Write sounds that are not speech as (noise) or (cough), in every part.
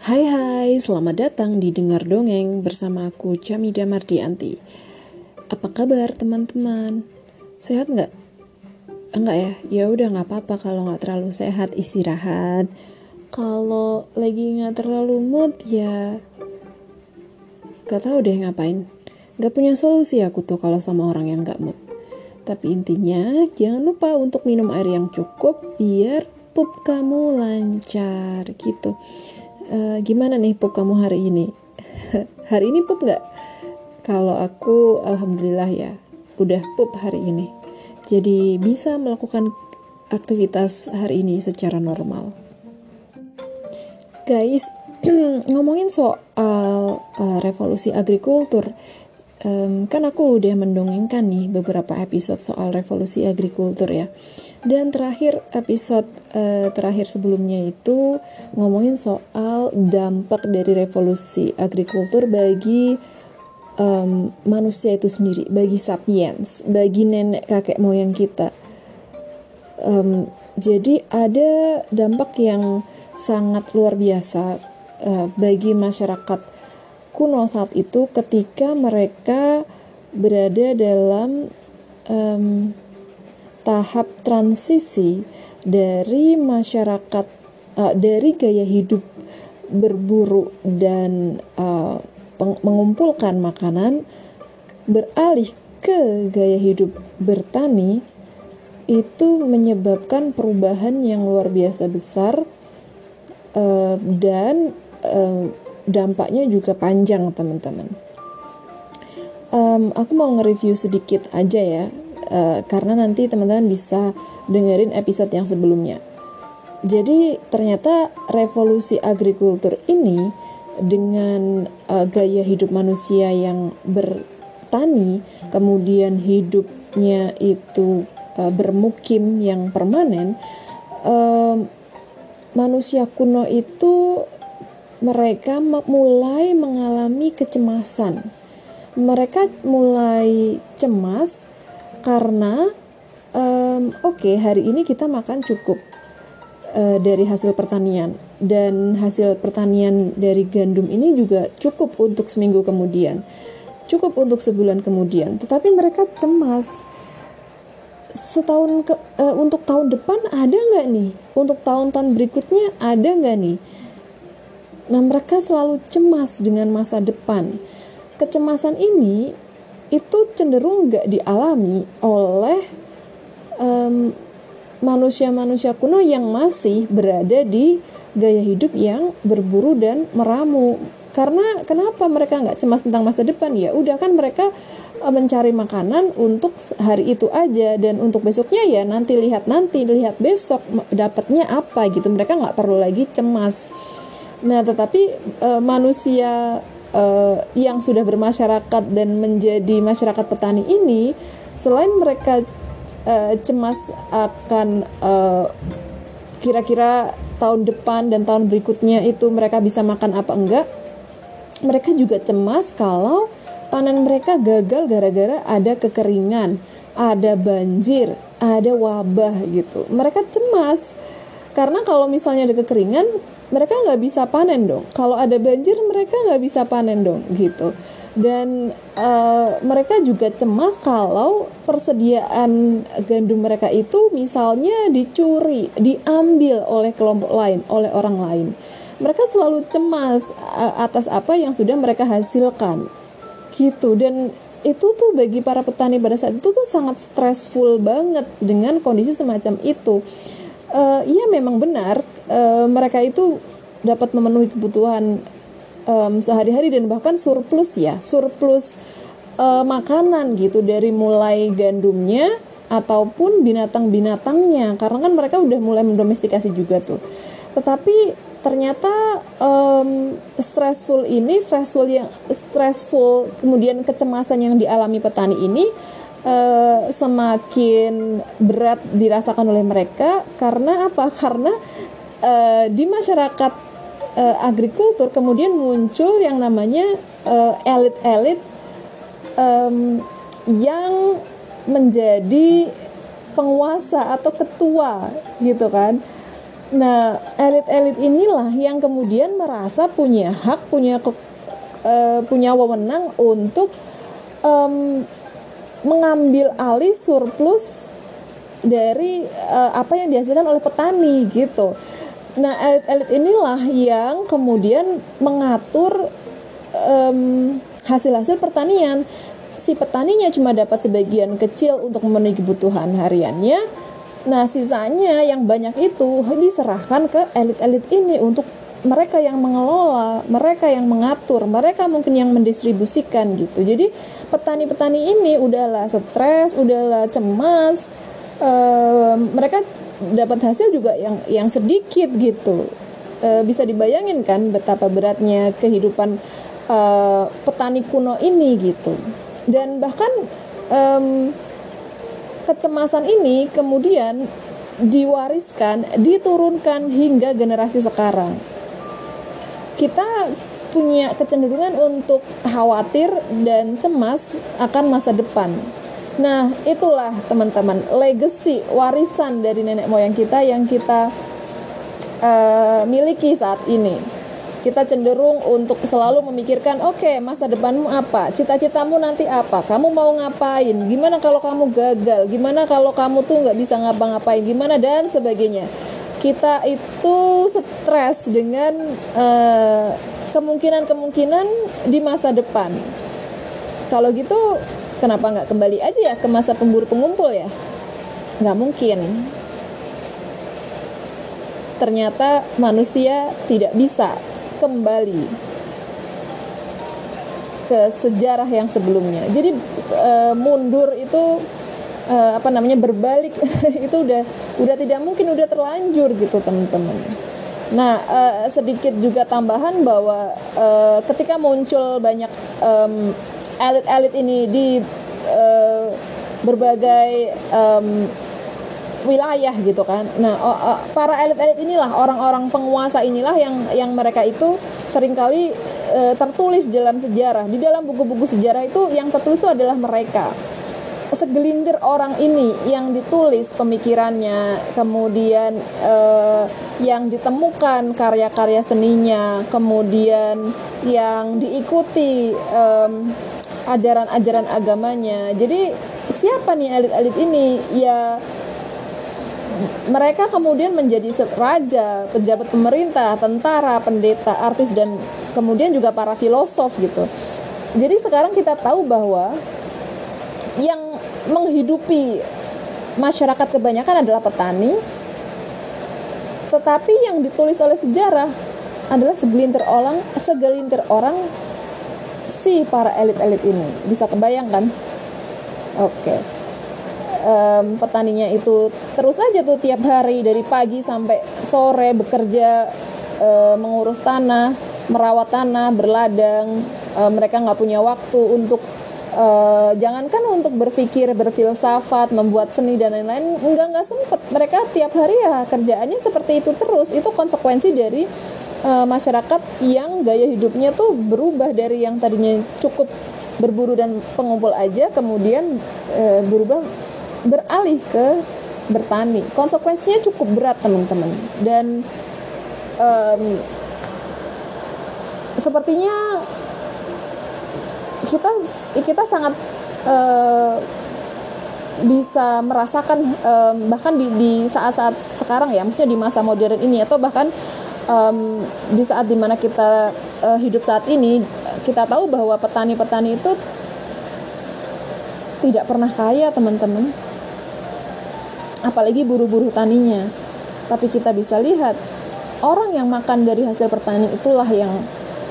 Hai hai, selamat datang di Dengar Dongeng bersama aku Camida Mardianti. Apa kabar teman-teman? Sehat nggak? Enggak ya? Ya udah nggak apa-apa kalau nggak terlalu sehat istirahat. Kalau lagi nggak terlalu mood ya gak tahu deh ngapain. Gak punya solusi aku tuh kalau sama orang yang gak mood. Tapi intinya jangan lupa untuk minum air yang cukup biar pup kamu lancar gitu. Uh, gimana nih pup kamu hari ini? (laughs) hari ini pup nggak? Kalau aku alhamdulillah ya udah pup hari ini. Jadi bisa melakukan aktivitas hari ini secara normal. Guys, (clears throat) ngomongin soal uh, revolusi agrikultur, um, kan aku udah mendongengkan nih beberapa episode soal revolusi agrikultur ya. Dan terakhir episode uh, terakhir sebelumnya itu ngomongin soal dampak dari revolusi agrikultur bagi um, manusia itu sendiri, bagi sapiens, bagi nenek kakek moyang kita. Um, jadi ada dampak yang sangat luar biasa uh, bagi masyarakat kuno saat itu ketika mereka berada dalam um, tahap transisi dari masyarakat uh, dari gaya hidup berburu dan uh, mengumpulkan makanan beralih ke gaya hidup bertani itu menyebabkan perubahan yang luar biasa besar uh, dan dampaknya juga panjang teman-teman. Um, aku mau nge-review sedikit aja ya, uh, karena nanti teman-teman bisa dengerin episode yang sebelumnya. Jadi ternyata revolusi agrikultur ini dengan uh, gaya hidup manusia yang bertani, kemudian hidupnya itu uh, bermukim yang permanen, uh, manusia kuno itu mereka mulai mengalami kecemasan. Mereka mulai cemas karena um, oke okay, hari ini kita makan cukup uh, dari hasil pertanian dan hasil pertanian dari gandum ini juga cukup untuk seminggu kemudian, cukup untuk sebulan kemudian. Tetapi mereka cemas setahun ke, uh, untuk tahun depan ada nggak nih? Untuk tahun-tahun berikutnya ada nggak nih? Nah mereka selalu cemas dengan masa depan. Kecemasan ini itu cenderung nggak dialami oleh um, manusia-manusia kuno yang masih berada di gaya hidup yang berburu dan meramu. Karena kenapa mereka nggak cemas tentang masa depan? Ya udah kan mereka mencari makanan untuk hari itu aja dan untuk besoknya ya nanti lihat nanti lihat besok dapatnya apa gitu mereka nggak perlu lagi cemas nah tetapi e, manusia e, yang sudah bermasyarakat dan menjadi masyarakat petani ini selain mereka e, cemas akan kira-kira tahun depan dan tahun berikutnya itu mereka bisa makan apa enggak mereka juga cemas kalau panen mereka gagal gara-gara ada kekeringan, ada banjir, ada wabah gitu. Mereka cemas karena kalau misalnya ada kekeringan, mereka nggak bisa panen dong. Kalau ada banjir, mereka nggak bisa panen dong gitu. Dan uh, mereka juga cemas kalau persediaan gandum mereka itu misalnya dicuri, diambil oleh kelompok lain, oleh orang lain mereka selalu cemas uh, atas apa yang sudah mereka hasilkan gitu dan itu tuh bagi para petani pada saat itu tuh sangat stressful banget dengan kondisi semacam itu uh, iya memang benar uh, mereka itu dapat memenuhi kebutuhan um, sehari-hari dan bahkan surplus ya surplus uh, makanan gitu dari mulai gandumnya ataupun binatang-binatangnya. Karena kan mereka udah mulai mendomestikasi juga tuh. Tetapi ternyata um, stressful ini stressful yang stressful kemudian kecemasan yang dialami petani ini uh, semakin berat dirasakan oleh mereka. Karena apa? Karena uh, di masyarakat uh, agrikultur kemudian muncul yang namanya elit-elit uh, um, yang menjadi penguasa atau ketua gitu kan Nah, elit-elit inilah yang kemudian merasa punya hak, punya uh, punya wewenang untuk um, mengambil alih surplus dari uh, apa yang dihasilkan oleh petani gitu. Nah, elit-elit inilah yang kemudian mengatur hasil-hasil pertanian. Si petaninya cuma dapat sebagian kecil untuk memenuhi kebutuhan hariannya, Nah, sisanya yang banyak itu diserahkan ke elit-elit ini untuk mereka yang mengelola, mereka yang mengatur, mereka mungkin yang mendistribusikan gitu. Jadi petani-petani ini udahlah stres, udahlah cemas, mereka dapat hasil juga yang yang sedikit gitu. E, bisa dibayangin kan betapa beratnya kehidupan e, petani kuno ini gitu. Dan bahkan kecemasan ini kemudian diwariskan, diturunkan hingga generasi sekarang. Kita punya kecenderungan untuk khawatir dan cemas akan masa depan. Nah, itulah teman-teman legacy warisan dari nenek moyang kita yang kita uh, miliki saat ini. Kita cenderung untuk selalu memikirkan oke okay, masa depanmu apa? Cita-citamu nanti apa? Kamu mau ngapain? Gimana kalau kamu gagal? Gimana kalau kamu tuh nggak bisa ngapa-ngapain? Gimana? Dan sebagainya. Kita itu stres dengan kemungkinan kemungkinan-kemungkinan di masa depan. Kalau gitu kenapa nggak kembali aja ya ke masa pemburu pengumpul ya nggak mungkin ternyata manusia tidak bisa kembali ke sejarah yang sebelumnya. Jadi e, mundur itu e, apa namanya berbalik (laughs) itu udah udah tidak mungkin udah terlanjur gitu teman-teman. Nah e, sedikit juga tambahan bahwa ketika muncul banyak elit-elit ini di e, berbagai um, wilayah gitu kan. Nah, para elit-elit inilah orang-orang penguasa inilah yang yang mereka itu sering kali e, tertulis dalam sejarah. Di dalam buku-buku sejarah itu yang tertulis itu adalah mereka. Segelintir orang ini yang ditulis pemikirannya, kemudian e, yang ditemukan karya-karya seninya, kemudian yang diikuti ajaran-ajaran agamanya. Jadi siapa nih elit-elit ini? Ya mereka kemudian menjadi raja, pejabat pemerintah, tentara, pendeta, artis dan kemudian juga para filosof gitu. Jadi sekarang kita tahu bahwa yang menghidupi masyarakat kebanyakan adalah petani, tetapi yang ditulis oleh sejarah adalah segelintir orang, segelintir orang si para elit-elit ini. Bisa kebayangkan? Oke. Um, petaninya itu terus aja tuh tiap hari dari pagi sampai sore bekerja uh, mengurus tanah, merawat tanah, berladang. Uh, mereka nggak punya waktu untuk uh, jangankan untuk berpikir, berfilsafat, membuat seni dan lain-lain, nggak nggak sempet. Mereka tiap hari ya kerjaannya seperti itu terus. Itu konsekuensi dari uh, masyarakat yang gaya hidupnya tuh berubah dari yang tadinya cukup berburu dan pengumpul aja, kemudian e, berubah beralih ke bertani. Konsekuensinya cukup berat teman-teman dan um, sepertinya kita kita sangat uh, bisa merasakan um, bahkan di, saat-saat sekarang ya, maksudnya di masa modern ini atau bahkan um, di saat di mana kita uh, hidup saat ini kita tahu bahwa petani-petani itu tidak pernah kaya teman-teman apalagi buru-buru taninya. Tapi kita bisa lihat orang yang makan dari hasil pertanian itulah yang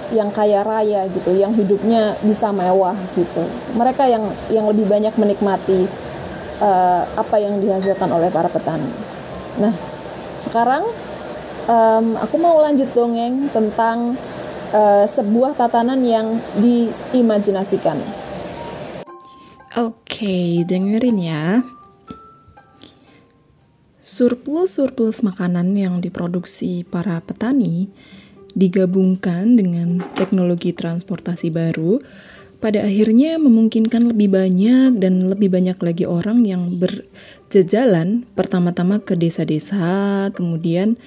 yang kaya raya gitu, yang hidupnya bisa mewah gitu. Mereka yang yang lebih banyak menikmati uh, apa yang dihasilkan oleh para petani. Nah, sekarang um, aku mau lanjut dongeng tentang uh, sebuah tatanan yang diimajinasikan. Oke, dengerin ya. Surplus-surplus makanan yang diproduksi para petani digabungkan dengan teknologi transportasi baru, pada akhirnya memungkinkan lebih banyak dan lebih banyak lagi orang yang berjejalan pertama-tama ke desa-desa, kemudian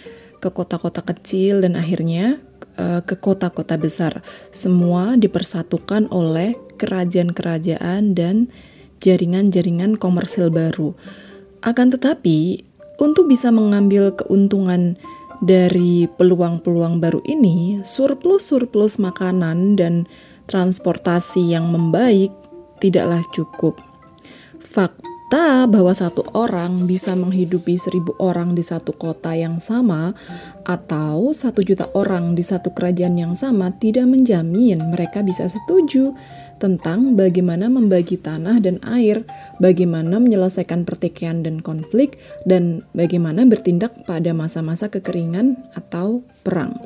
ke kota-kota kecil dan akhirnya uh, ke kota-kota besar. Semua dipersatukan oleh kerajaan-kerajaan dan jaringan-jaringan komersil baru. Akan tetapi, untuk bisa mengambil keuntungan dari peluang-peluang baru ini, surplus-surplus makanan dan transportasi yang membaik tidaklah cukup. Fakta fakta bahwa satu orang bisa menghidupi seribu orang di satu kota yang sama atau satu juta orang di satu kerajaan yang sama tidak menjamin mereka bisa setuju tentang bagaimana membagi tanah dan air, bagaimana menyelesaikan pertikaian dan konflik, dan bagaimana bertindak pada masa-masa kekeringan atau perang.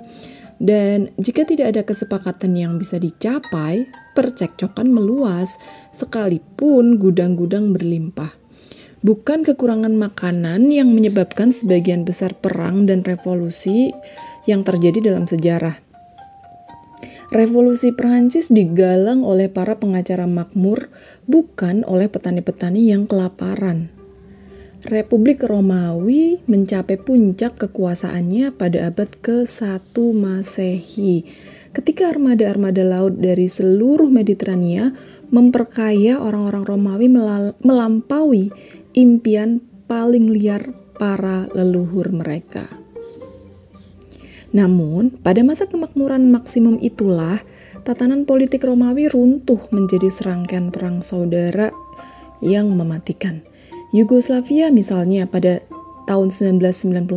Dan jika tidak ada kesepakatan yang bisa dicapai, percekcokan meluas, sekalipun gudang-gudang berlimpah. Bukan kekurangan makanan yang menyebabkan sebagian besar perang dan revolusi yang terjadi dalam sejarah. Revolusi Perancis digalang oleh para pengacara makmur, bukan oleh petani-petani yang kelaparan. Republik Romawi mencapai puncak kekuasaannya pada abad ke-1 Masehi ketika armada-armada laut dari seluruh Mediterania memperkaya orang-orang Romawi melampaui impian paling liar para leluhur mereka. Namun, pada masa kemakmuran maksimum itulah tatanan politik Romawi runtuh menjadi serangkaian perang saudara yang mematikan. Yugoslavia misalnya pada tahun 1991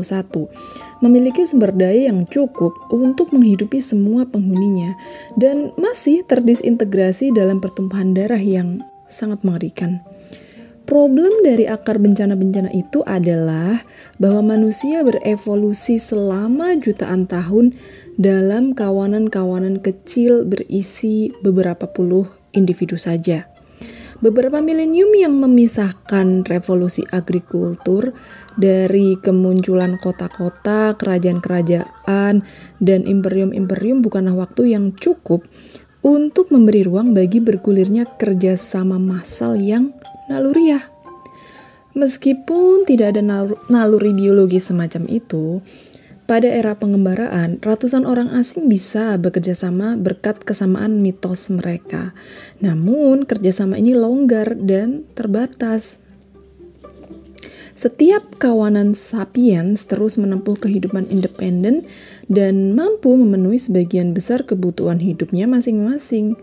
memiliki sumber daya yang cukup untuk menghidupi semua penghuninya dan masih terdisintegrasi dalam pertumpahan darah yang sangat mengerikan. Problem dari akar bencana-bencana itu adalah bahwa manusia berevolusi selama jutaan tahun dalam kawanan-kawanan kecil berisi beberapa puluh individu saja. Beberapa milenium yang memisahkan revolusi agrikultur dari kemunculan kota-kota, kerajaan-kerajaan, dan imperium-imperium bukanlah waktu yang cukup untuk memberi ruang bagi bergulirnya kerjasama massal yang naluriah. Meskipun tidak ada naluri biologi semacam itu, pada era pengembaraan, ratusan orang asing bisa bekerja sama berkat kesamaan mitos mereka. Namun, kerjasama ini longgar dan terbatas. Setiap kawanan sapiens terus menempuh kehidupan independen dan mampu memenuhi sebagian besar kebutuhan hidupnya masing-masing.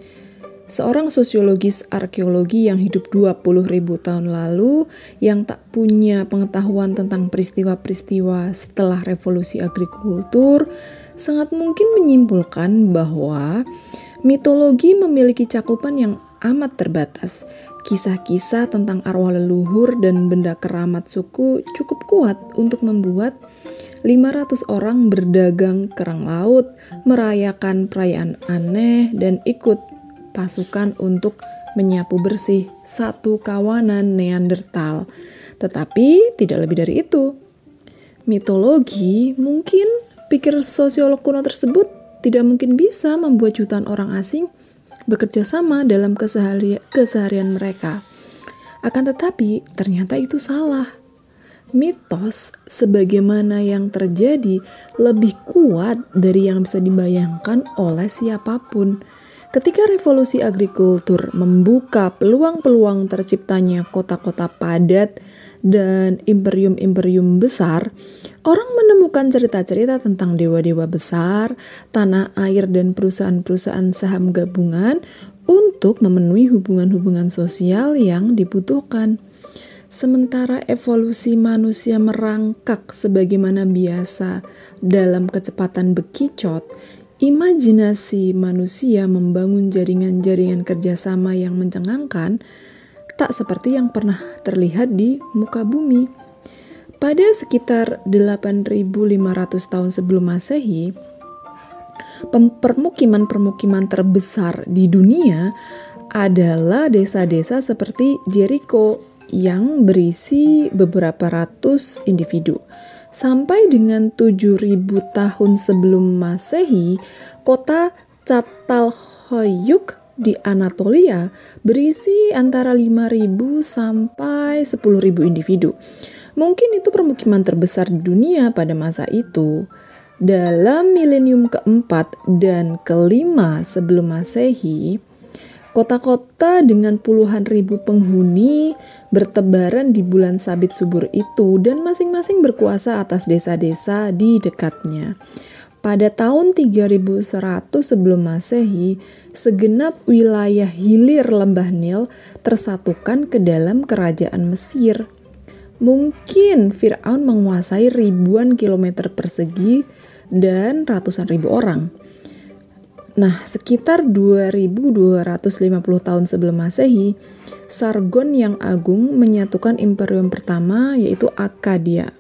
Seorang sosiologis arkeologi yang hidup 20 ribu tahun lalu yang tak punya pengetahuan tentang peristiwa-peristiwa setelah revolusi agrikultur sangat mungkin menyimpulkan bahwa mitologi memiliki cakupan yang amat terbatas. Kisah-kisah tentang arwah leluhur dan benda keramat suku cukup kuat untuk membuat 500 orang berdagang kerang laut, merayakan perayaan aneh, dan ikut pasukan untuk menyapu bersih satu kawanan Neandertal. Tetapi tidak lebih dari itu. Mitologi mungkin pikir sosiolog kuno tersebut tidak mungkin bisa membuat jutaan orang asing bekerja sama dalam kesehari keseharian mereka. Akan tetapi, ternyata itu salah. Mitos sebagaimana yang terjadi lebih kuat dari yang bisa dibayangkan oleh siapa pun. Ketika revolusi agrikultur membuka peluang-peluang terciptanya kota-kota padat dan imperium-imperium besar, orang menemukan cerita-cerita tentang dewa-dewa besar, tanah air, dan perusahaan-perusahaan saham gabungan untuk memenuhi hubungan-hubungan sosial yang dibutuhkan. Sementara evolusi manusia merangkak sebagaimana biasa dalam kecepatan bekicot, Imajinasi manusia membangun jaringan-jaringan kerjasama yang mencengangkan tak seperti yang pernah terlihat di muka bumi. Pada sekitar 8.500 tahun sebelum Masehi, permukiman-permukiman terbesar di dunia adalah desa-desa seperti Jericho yang berisi beberapa ratus individu. Sampai dengan 7000 tahun sebelum Masehi, kota Catalhoyuk di Anatolia berisi antara 5000 sampai 10.000 individu. Mungkin itu permukiman terbesar di dunia pada masa itu. Dalam milenium keempat dan kelima sebelum Masehi, kota-kota dengan puluhan ribu penghuni bertebaran di bulan sabit subur itu dan masing-masing berkuasa atas desa-desa di dekatnya. Pada tahun 3100 sebelum Masehi, segenap wilayah hilir lembah Nil tersatukan ke dalam kerajaan Mesir. Mungkin Fir'aun menguasai ribuan kilometer persegi dan ratusan ribu orang. Nah, sekitar 2250 tahun sebelum Masehi, Sargon yang agung menyatukan imperium pertama yaitu Akkadia.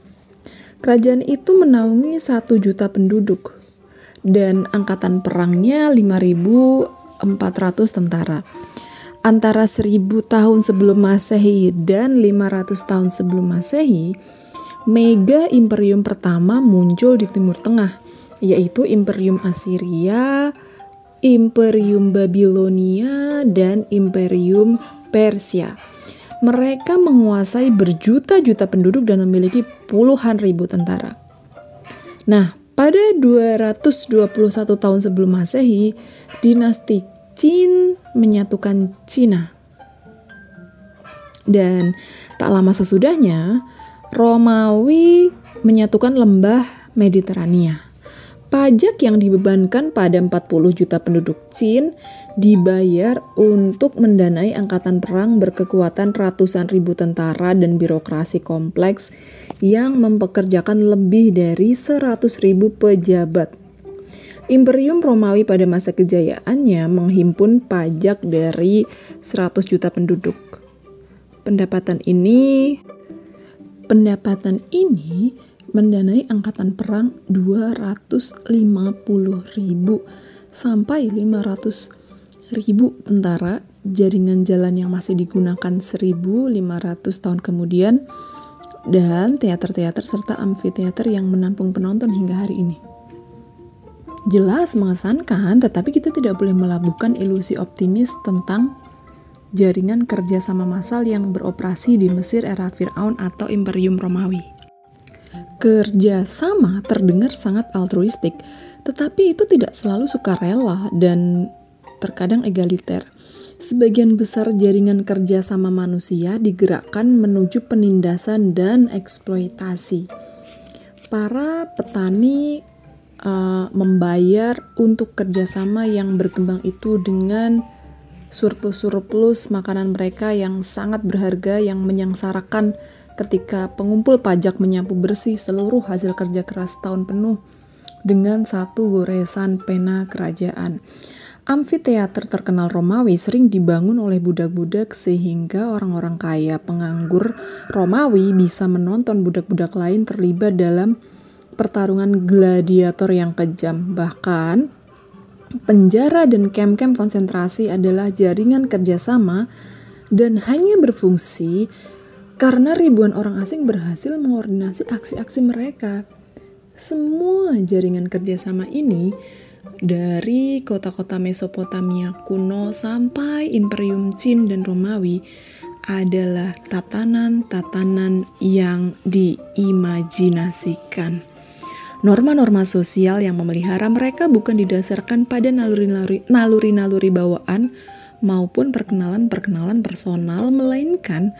Kerajaan itu menaungi satu juta penduduk dan angkatan perangnya 5400 tentara antara 1000 tahun sebelum Masehi dan 500 tahun sebelum Masehi, mega imperium pertama muncul di Timur Tengah, yaitu Imperium Assyria, Imperium Babilonia, dan Imperium Persia. Mereka menguasai berjuta-juta penduduk dan memiliki puluhan ribu tentara. Nah, pada 221 tahun sebelum Masehi, dinasti Qin menyatukan Cina. Dan tak lama sesudahnya, Romawi menyatukan lembah Mediterania. Pajak yang dibebankan pada 40 juta penduduk Qin dibayar untuk mendanai angkatan perang berkekuatan ratusan ribu tentara dan birokrasi kompleks yang mempekerjakan lebih dari 100 ribu pejabat Imperium Romawi pada masa kejayaannya menghimpun pajak dari 100 juta penduduk. Pendapatan ini pendapatan ini mendanai angkatan perang 250 ribu sampai 500 ribu tentara jaringan jalan yang masih digunakan 1500 tahun kemudian dan teater-teater serta amfiteater yang menampung penonton hingga hari ini jelas mengesankan, tetapi kita tidak boleh melabuhkan ilusi optimis tentang jaringan kerjasama massal yang beroperasi di Mesir era Fir'aun atau Imperium Romawi. Kerjasama terdengar sangat altruistik, tetapi itu tidak selalu sukarela dan terkadang egaliter. Sebagian besar jaringan kerjasama manusia digerakkan menuju penindasan dan eksploitasi. Para petani uh, membayar untuk kerjasama yang berkembang itu dengan surplus-surplus makanan mereka yang sangat berharga yang menyangsarakan ketika pengumpul pajak menyapu bersih seluruh hasil kerja keras tahun penuh dengan satu goresan pena kerajaan. Amfiteater terkenal Romawi sering dibangun oleh budak-budak sehingga orang-orang kaya penganggur Romawi bisa menonton budak-budak lain terlibat dalam pertarungan gladiator yang kejam. Bahkan, penjara dan kem-kem konsentrasi adalah jaringan kerjasama dan hanya berfungsi karena ribuan orang asing berhasil mengordinasi aksi-aksi mereka. Semua jaringan kerjasama ini dari kota-kota Mesopotamia kuno sampai Imperium Qin dan Romawi adalah tatanan-tatanan yang diimajinasikan. Norma-norma sosial yang memelihara mereka bukan didasarkan pada naluri-naluri bawaan maupun perkenalan-perkenalan personal, melainkan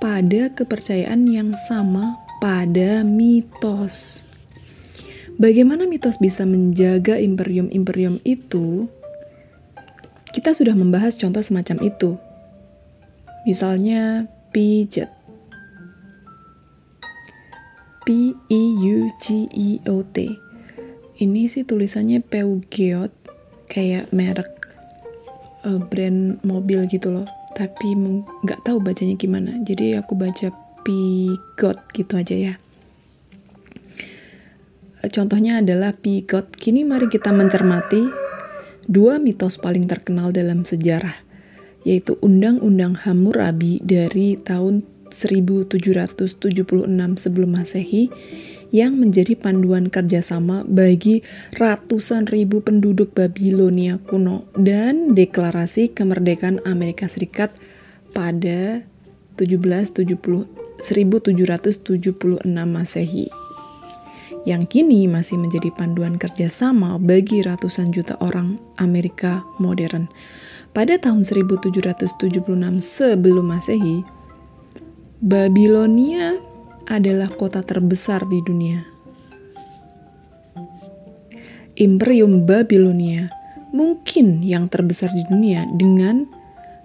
pada kepercayaan yang sama pada mitos. Bagaimana mitos bisa menjaga imperium-imperium itu? Kita sudah membahas contoh semacam itu. Misalnya, pijat. P E U G E O T. Ini sih tulisannya Peugeot kayak merek uh, brand mobil gitu loh. Tapi nggak tahu bacanya gimana. Jadi aku baca Pigot gitu aja ya. Contohnya adalah Pigot. Kini mari kita mencermati dua mitos paling terkenal dalam sejarah, yaitu Undang-Undang Hammurabi dari tahun 1776 sebelum Masehi yang menjadi panduan kerjasama bagi ratusan ribu penduduk Babilonia kuno dan deklarasi kemerdekaan Amerika Serikat pada 1776 1776 Masehi. Yang kini masih menjadi panduan kerjasama bagi ratusan juta orang Amerika modern. Pada tahun 1776 sebelum Masehi, Babilonia adalah kota terbesar di dunia. Imperium Babilonia mungkin yang terbesar di dunia dengan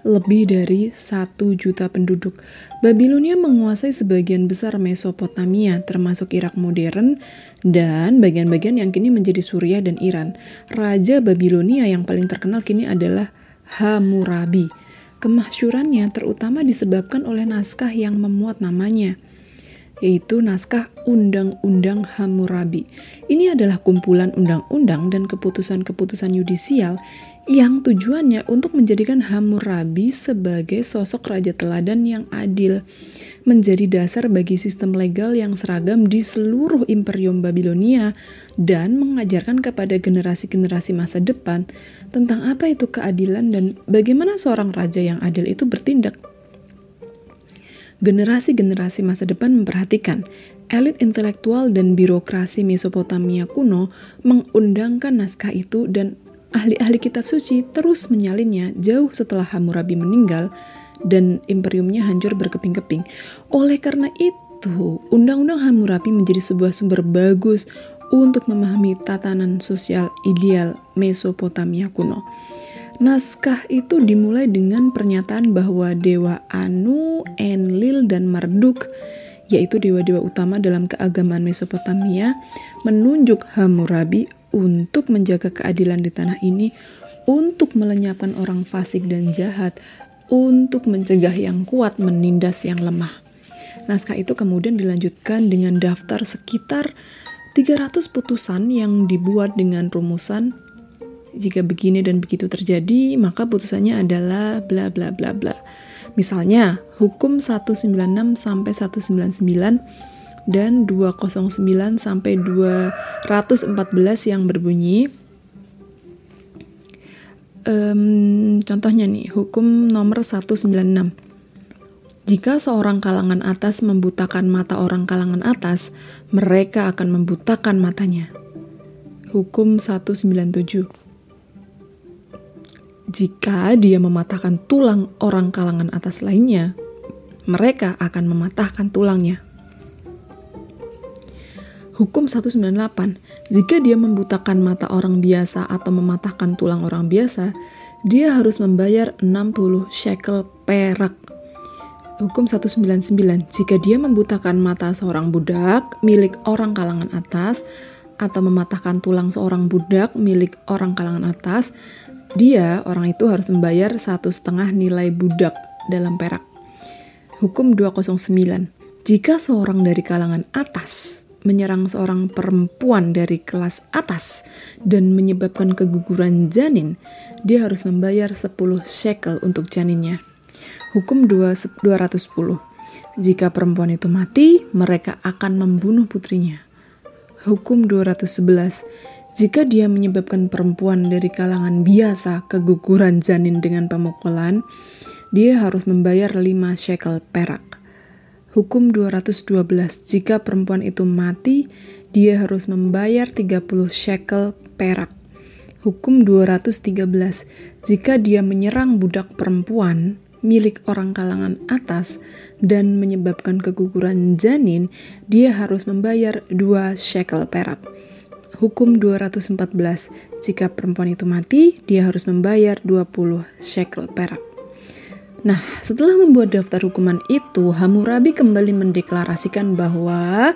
lebih dari satu juta penduduk. Babilonia menguasai sebagian besar Mesopotamia, termasuk Irak modern, dan bagian-bagian yang kini menjadi Suriah dan Iran. Raja Babilonia yang paling terkenal kini adalah Hammurabi. Kemasyurannya terutama disebabkan oleh naskah yang memuat namanya yaitu naskah Undang-Undang Hammurabi. Ini adalah kumpulan undang-undang dan keputusan-keputusan yudisial yang tujuannya untuk menjadikan Hammurabi sebagai sosok raja teladan yang adil, menjadi dasar bagi sistem legal yang seragam di seluruh imperium Babilonia dan mengajarkan kepada generasi-generasi masa depan tentang apa itu keadilan dan bagaimana seorang raja yang adil itu bertindak. Generasi-generasi masa depan memperhatikan elit intelektual dan birokrasi Mesopotamia kuno mengundangkan naskah itu dan ahli-ahli kitab suci terus menyalinnya jauh setelah Hammurabi meninggal dan imperiumnya hancur berkeping-keping. Oleh karena itu, Undang-Undang Hammurabi menjadi sebuah sumber bagus untuk memahami tatanan sosial ideal Mesopotamia kuno. Naskah itu dimulai dengan pernyataan bahwa dewa Anu, Enlil, dan Marduk, yaitu dewa-dewa utama dalam keagamaan Mesopotamia, menunjuk Hammurabi untuk menjaga keadilan di tanah ini, untuk melenyapkan orang fasik dan jahat, untuk mencegah yang kuat menindas yang lemah. Naskah itu kemudian dilanjutkan dengan daftar sekitar 300 putusan yang dibuat dengan rumusan jika begini dan begitu terjadi, maka putusannya adalah bla bla bla bla. Misalnya, hukum 196 sampai 199 dan 209 sampai 214 yang berbunyi. Um, contohnya nih hukum nomor 196 jika seorang kalangan atas membutakan mata orang kalangan atas mereka akan membutakan matanya. Hukum 197 jika dia mematahkan tulang orang kalangan atas lainnya mereka akan mematahkan tulangnya. Hukum 198, jika dia membutakan mata orang biasa atau mematahkan tulang orang biasa, dia harus membayar 60 shekel perak. Hukum 199, jika dia membutakan mata seorang budak milik orang kalangan atas atau mematahkan tulang seorang budak milik orang kalangan atas, dia, orang itu harus membayar satu setengah nilai budak dalam perak. Hukum 209, jika seorang dari kalangan atas menyerang seorang perempuan dari kelas atas dan menyebabkan keguguran janin, dia harus membayar 10 shekel untuk janinnya. Hukum 210. Jika perempuan itu mati, mereka akan membunuh putrinya. Hukum 211. Jika dia menyebabkan perempuan dari kalangan biasa keguguran janin dengan pemukulan, dia harus membayar 5 shekel perak. Hukum 212, jika perempuan itu mati, dia harus membayar 30 shekel perak. Hukum 213, jika dia menyerang budak perempuan milik orang kalangan atas dan menyebabkan keguguran janin, dia harus membayar 2 shekel perak. Hukum 214, jika perempuan itu mati, dia harus membayar 20 shekel perak. Nah, setelah membuat daftar hukuman itu, Hammurabi kembali mendeklarasikan bahwa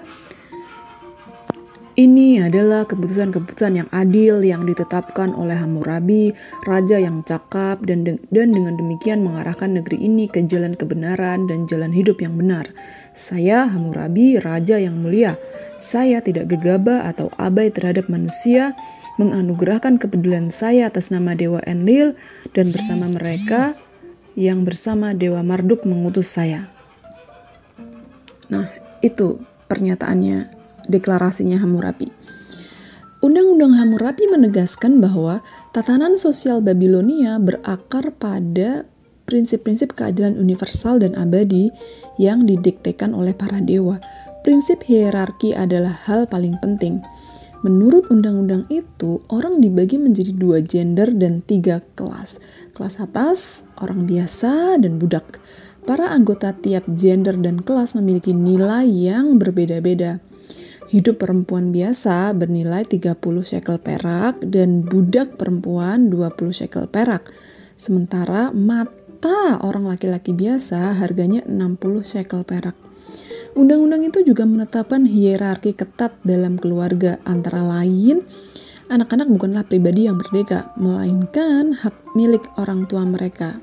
ini adalah keputusan-keputusan yang adil yang ditetapkan oleh Hammurabi, raja yang cakap dan de dan dengan demikian mengarahkan negeri ini ke jalan kebenaran dan jalan hidup yang benar. Saya Hammurabi, raja yang mulia. Saya tidak gegabah atau abai terhadap manusia, menganugerahkan kepedulian saya atas nama Dewa Enlil dan bersama mereka yang bersama Dewa Marduk mengutus saya. Nah, itu pernyataannya, deklarasinya Hammurabi. Undang-undang Hammurabi menegaskan bahwa tatanan sosial Babilonia berakar pada prinsip-prinsip keadilan universal dan abadi yang didiktekan oleh para dewa. Prinsip hierarki adalah hal paling penting. Menurut undang-undang itu, orang dibagi menjadi dua gender dan tiga kelas. Kelas atas, orang biasa, dan budak. Para anggota tiap gender dan kelas memiliki nilai yang berbeda-beda. Hidup perempuan biasa bernilai 30 shekel perak dan budak perempuan 20 shekel perak. Sementara mata orang laki-laki biasa harganya 60 shekel perak. Undang-undang itu juga menetapkan hierarki ketat dalam keluarga, antara lain anak-anak bukanlah pribadi yang merdeka, melainkan hak milik orang tua mereka.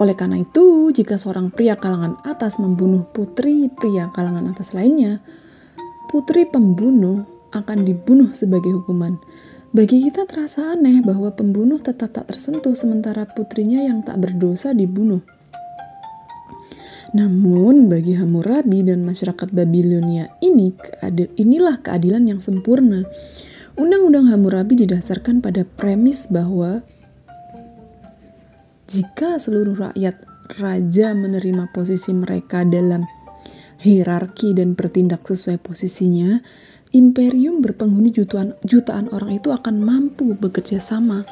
Oleh karena itu, jika seorang pria kalangan atas membunuh putri pria kalangan atas lainnya, putri pembunuh akan dibunuh sebagai hukuman. Bagi kita terasa aneh bahwa pembunuh tetap tak tersentuh sementara putrinya yang tak berdosa dibunuh. Namun bagi Hammurabi dan masyarakat Babilonia ini inilah keadilan yang sempurna. Undang-undang Hammurabi didasarkan pada premis bahwa jika seluruh rakyat raja menerima posisi mereka dalam hierarki dan bertindak sesuai posisinya, imperium berpenghuni jutaan, jutaan orang itu akan mampu bekerja sama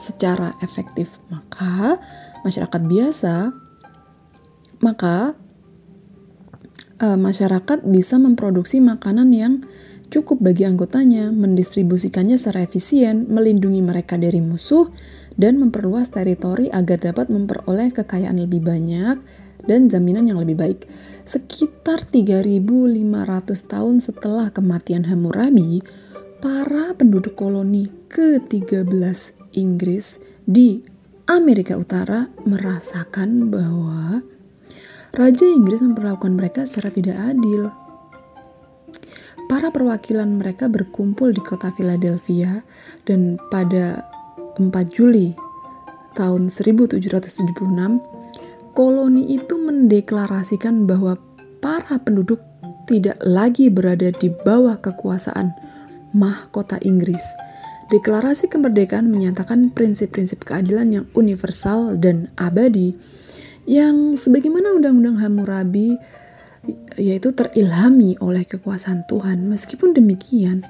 secara efektif. Maka masyarakat biasa maka uh, masyarakat bisa memproduksi makanan yang cukup bagi anggotanya, mendistribusikannya secara efisien, melindungi mereka dari musuh, dan memperluas teritori agar dapat memperoleh kekayaan lebih banyak dan jaminan yang lebih baik. Sekitar 3500 tahun setelah kematian Hammurabi, para penduduk koloni ke-13 Inggris di Amerika Utara merasakan bahwa Raja Inggris memperlakukan mereka secara tidak adil. Para perwakilan mereka berkumpul di kota Philadelphia dan pada 4 Juli tahun 1776, koloni itu mendeklarasikan bahwa para penduduk tidak lagi berada di bawah kekuasaan mahkota Inggris. Deklarasi kemerdekaan menyatakan prinsip-prinsip keadilan yang universal dan abadi yang sebagaimana undang-undang Hammurabi yaitu terilhami oleh kekuasaan Tuhan. Meskipun demikian,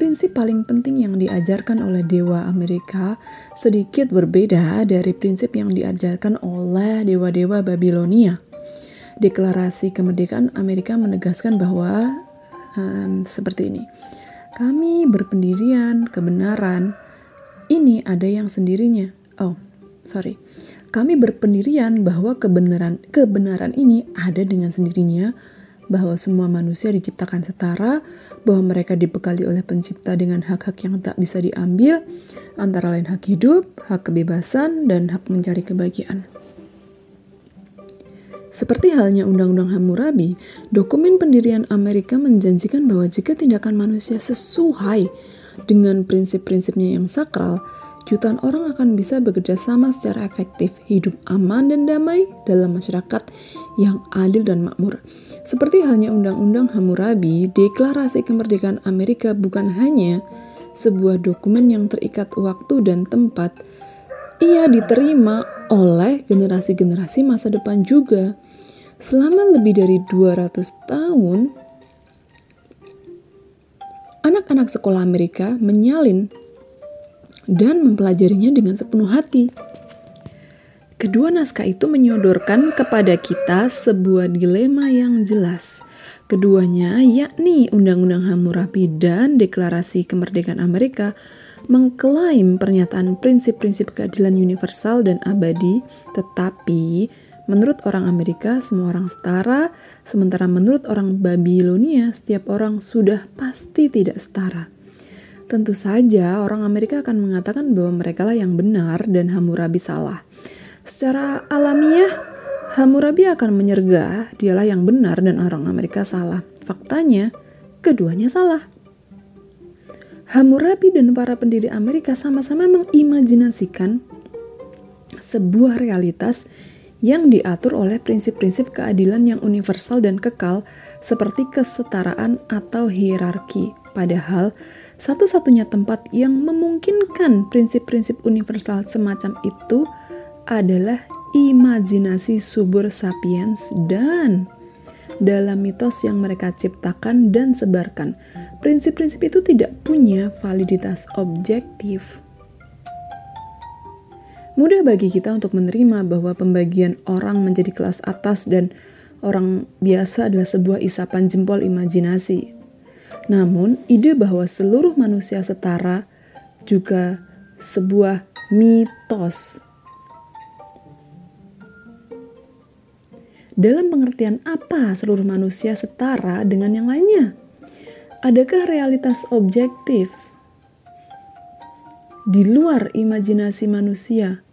prinsip paling penting yang diajarkan oleh dewa Amerika sedikit berbeda dari prinsip yang diajarkan oleh dewa-dewa Babilonia. Deklarasi kemerdekaan Amerika menegaskan bahwa um, seperti ini. Kami berpendirian kebenaran. Ini ada yang sendirinya. Oh, sorry kami berpendirian bahwa kebenaran kebenaran ini ada dengan sendirinya, bahwa semua manusia diciptakan setara, bahwa mereka dibekali oleh pencipta dengan hak-hak yang tak bisa diambil, antara lain hak hidup, hak kebebasan, dan hak mencari kebahagiaan. Seperti halnya Undang-Undang Hammurabi, dokumen pendirian Amerika menjanjikan bahwa jika tindakan manusia sesuai dengan prinsip-prinsipnya yang sakral, jutaan orang akan bisa bekerja sama secara efektif, hidup aman dan damai dalam masyarakat yang adil dan makmur. Seperti halnya Undang-Undang Hammurabi, Deklarasi Kemerdekaan Amerika bukan hanya sebuah dokumen yang terikat waktu dan tempat, ia diterima oleh generasi-generasi masa depan juga. Selama lebih dari 200 tahun, anak-anak sekolah Amerika menyalin dan mempelajarinya dengan sepenuh hati. Kedua naskah itu menyodorkan kepada kita sebuah dilema yang jelas. Keduanya, yakni Undang-Undang Hammurabi dan Deklarasi Kemerdekaan Amerika, mengklaim pernyataan prinsip-prinsip keadilan universal dan abadi, tetapi menurut orang Amerika semua orang setara, sementara menurut orang Babilonia setiap orang sudah pasti tidak setara. Tentu saja orang Amerika akan mengatakan bahwa mereka lah yang benar dan Hammurabi salah. Secara alamiah, Hammurabi akan menyergah dialah yang benar dan orang Amerika salah. Faktanya, keduanya salah. Hammurabi dan para pendiri Amerika sama-sama mengimajinasikan sebuah realitas yang diatur oleh prinsip-prinsip keadilan yang universal dan kekal, seperti kesetaraan atau hierarki. Padahal, satu-satunya tempat yang memungkinkan prinsip-prinsip universal semacam itu adalah imajinasi subur sapiens dan dalam mitos yang mereka ciptakan dan sebarkan. Prinsip-prinsip itu tidak punya validitas objektif. Mudah bagi kita untuk menerima bahwa pembagian orang menjadi kelas atas dan orang biasa adalah sebuah isapan jempol imajinasi. Namun, ide bahwa seluruh manusia setara juga sebuah mitos. Dalam pengertian apa seluruh manusia setara dengan yang lainnya? Adakah realitas objektif di luar imajinasi manusia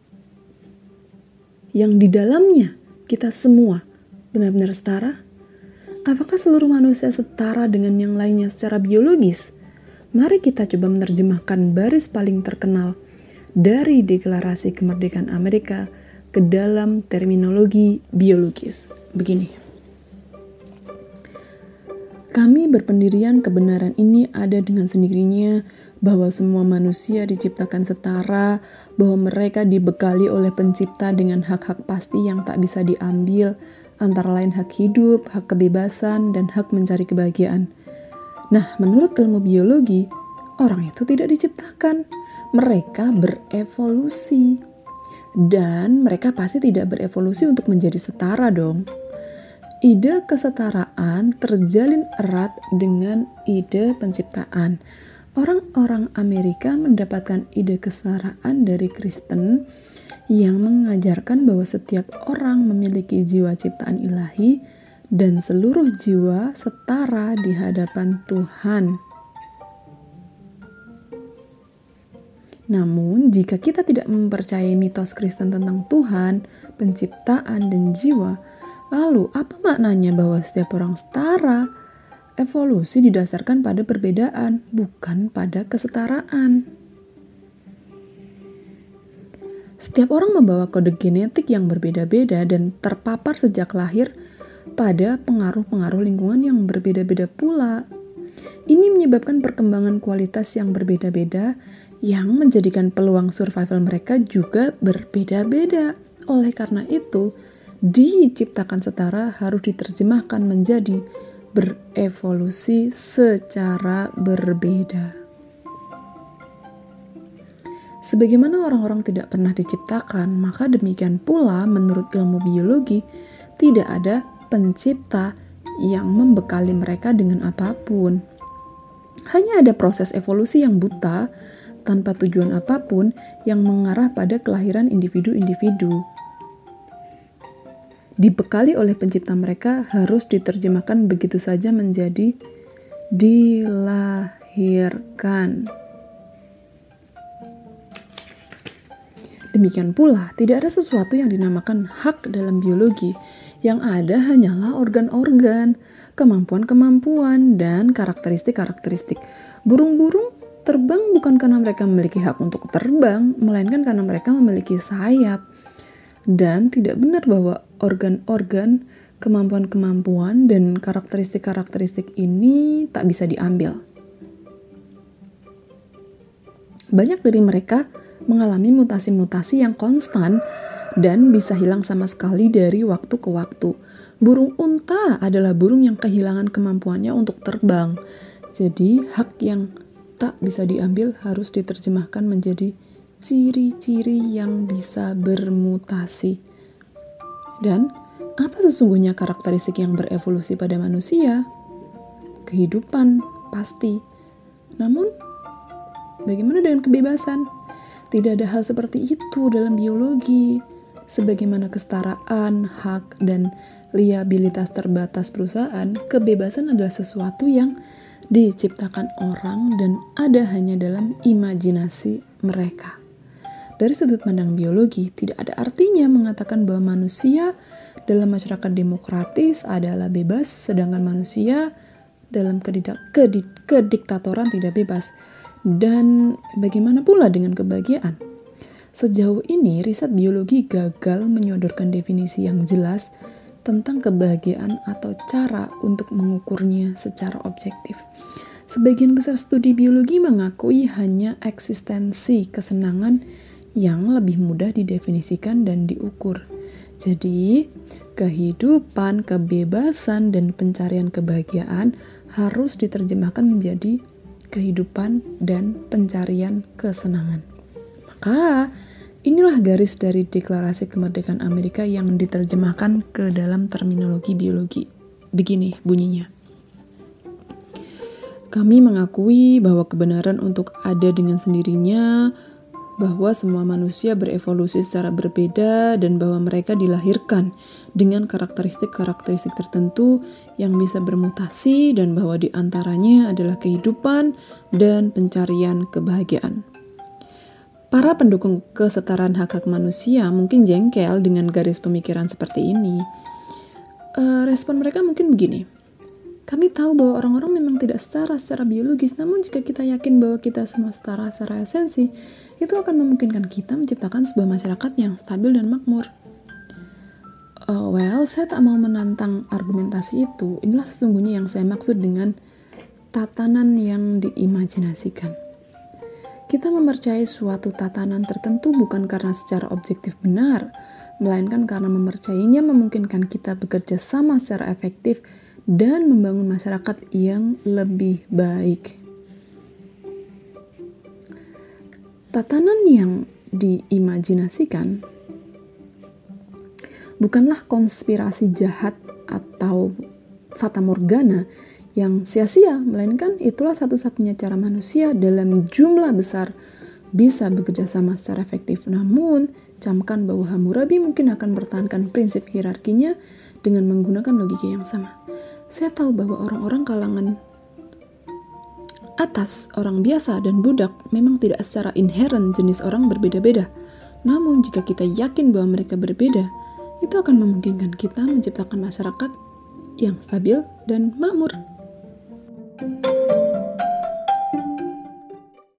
yang di dalamnya kita semua benar-benar setara? Apakah seluruh manusia setara dengan yang lainnya secara biologis? Mari kita coba menerjemahkan baris paling terkenal dari Deklarasi Kemerdekaan Amerika ke dalam terminologi biologis. Begini. Kami berpendirian kebenaran ini ada dengan sendirinya bahwa semua manusia diciptakan setara, bahwa mereka dibekali oleh pencipta dengan hak-hak pasti yang tak bisa diambil, antara lain hak hidup, hak kebebasan, dan hak mencari kebahagiaan. Nah, menurut ilmu biologi, orang itu tidak diciptakan. Mereka berevolusi. Dan mereka pasti tidak berevolusi untuk menjadi setara dong. Ide kesetaraan terjalin erat dengan ide penciptaan orang-orang Amerika mendapatkan ide kesetaraan dari Kristen yang mengajarkan bahwa setiap orang memiliki jiwa ciptaan ilahi dan seluruh jiwa setara di hadapan Tuhan. Namun, jika kita tidak mempercayai mitos Kristen tentang Tuhan, penciptaan, dan jiwa, lalu apa maknanya bahwa setiap orang setara? Evolusi didasarkan pada perbedaan, bukan pada kesetaraan. Setiap orang membawa kode genetik yang berbeda-beda dan terpapar sejak lahir pada pengaruh-pengaruh lingkungan yang berbeda-beda pula. Ini menyebabkan perkembangan kualitas yang berbeda-beda yang menjadikan peluang survival mereka juga berbeda-beda. Oleh karena itu, diciptakan setara harus diterjemahkan menjadi berevolusi secara berbeda. Sebagaimana orang-orang tidak pernah diciptakan, maka demikian pula menurut ilmu biologi tidak ada pencipta yang membekali mereka dengan apa pun. Hanya ada proses evolusi yang buta tanpa tujuan apa pun yang mengarah pada kelahiran individu-individu dibekali oleh pencipta mereka harus diterjemahkan begitu saja menjadi dilahirkan. Demikian pula, tidak ada sesuatu yang dinamakan hak dalam biologi. Yang ada hanyalah organ-organ, kemampuan-kemampuan, dan karakteristik-karakteristik. Burung-burung terbang bukan karena mereka memiliki hak untuk terbang, melainkan karena mereka memiliki sayap dan tidak benar bahwa organ-organ, kemampuan-kemampuan, dan karakteristik-karakteristik ini tak bisa diambil. Banyak dari mereka mengalami mutasi-mutasi yang konstan dan bisa hilang sama sekali dari waktu ke waktu. Burung unta adalah burung yang kehilangan kemampuannya untuk terbang. Jadi, hak yang tak bisa diambil harus diterjemahkan menjadi ciri-ciri yang bisa bermutasi. Dan apa sesungguhnya karakteristik yang berevolusi pada manusia? Kehidupan pasti. Namun, bagaimana dengan kebebasan? Tidak ada hal seperti itu dalam biologi. Sebagaimana kesetaraan, hak, dan liabilitas terbatas perusahaan, kebebasan adalah sesuatu yang diciptakan orang dan ada hanya dalam imajinasi mereka. Dari sudut pandang biologi, tidak ada artinya mengatakan bahwa manusia dalam masyarakat demokratis adalah bebas, sedangkan manusia dalam kedik kedik kediktatoran tidak bebas. Dan bagaimana pula dengan kebahagiaan? Sejauh ini, riset biologi gagal menyodorkan definisi yang jelas tentang kebahagiaan atau cara untuk mengukurnya secara objektif. Sebagian besar studi biologi mengakui hanya eksistensi kesenangan yang lebih mudah didefinisikan dan diukur. Jadi, kehidupan, kebebasan, dan pencarian kebahagiaan harus diterjemahkan menjadi kehidupan dan pencarian kesenangan. Maka, inilah garis dari Deklarasi Kemerdekaan Amerika yang diterjemahkan ke dalam terminologi biologi. Begini bunyinya. Kami mengakui bahwa kebenaran untuk ada dengan sendirinya, bahwa semua manusia berevolusi secara berbeda, dan bahwa mereka dilahirkan dengan karakteristik-karakteristik tertentu yang bisa bermutasi, dan bahwa di antaranya adalah kehidupan dan pencarian kebahagiaan. Para pendukung kesetaraan hak-hak manusia mungkin jengkel dengan garis pemikiran seperti ini. Uh, respon mereka mungkin begini kami tahu bahwa orang-orang memang tidak setara secara biologis, namun jika kita yakin bahwa kita semua setara secara esensi, itu akan memungkinkan kita menciptakan sebuah masyarakat yang stabil dan makmur. Uh, well, saya tak mau menantang argumentasi itu. Inilah sesungguhnya yang saya maksud dengan tatanan yang diimajinasikan. Kita mempercayai suatu tatanan tertentu bukan karena secara objektif benar, melainkan karena mempercayainya memungkinkan kita bekerja sama secara efektif dan membangun masyarakat yang lebih baik. Tatanan yang diimajinasikan bukanlah konspirasi jahat atau fata morgana yang sia-sia, melainkan itulah satu-satunya cara manusia dalam jumlah besar bisa bekerja sama secara efektif. Namun, camkan bahwa Hammurabi mungkin akan mempertahankan prinsip hierarkinya dengan menggunakan logika yang sama saya tahu bahwa orang-orang kalangan atas, orang biasa, dan budak memang tidak secara inherent jenis orang berbeda-beda. Namun, jika kita yakin bahwa mereka berbeda, itu akan memungkinkan kita menciptakan masyarakat yang stabil dan makmur. Música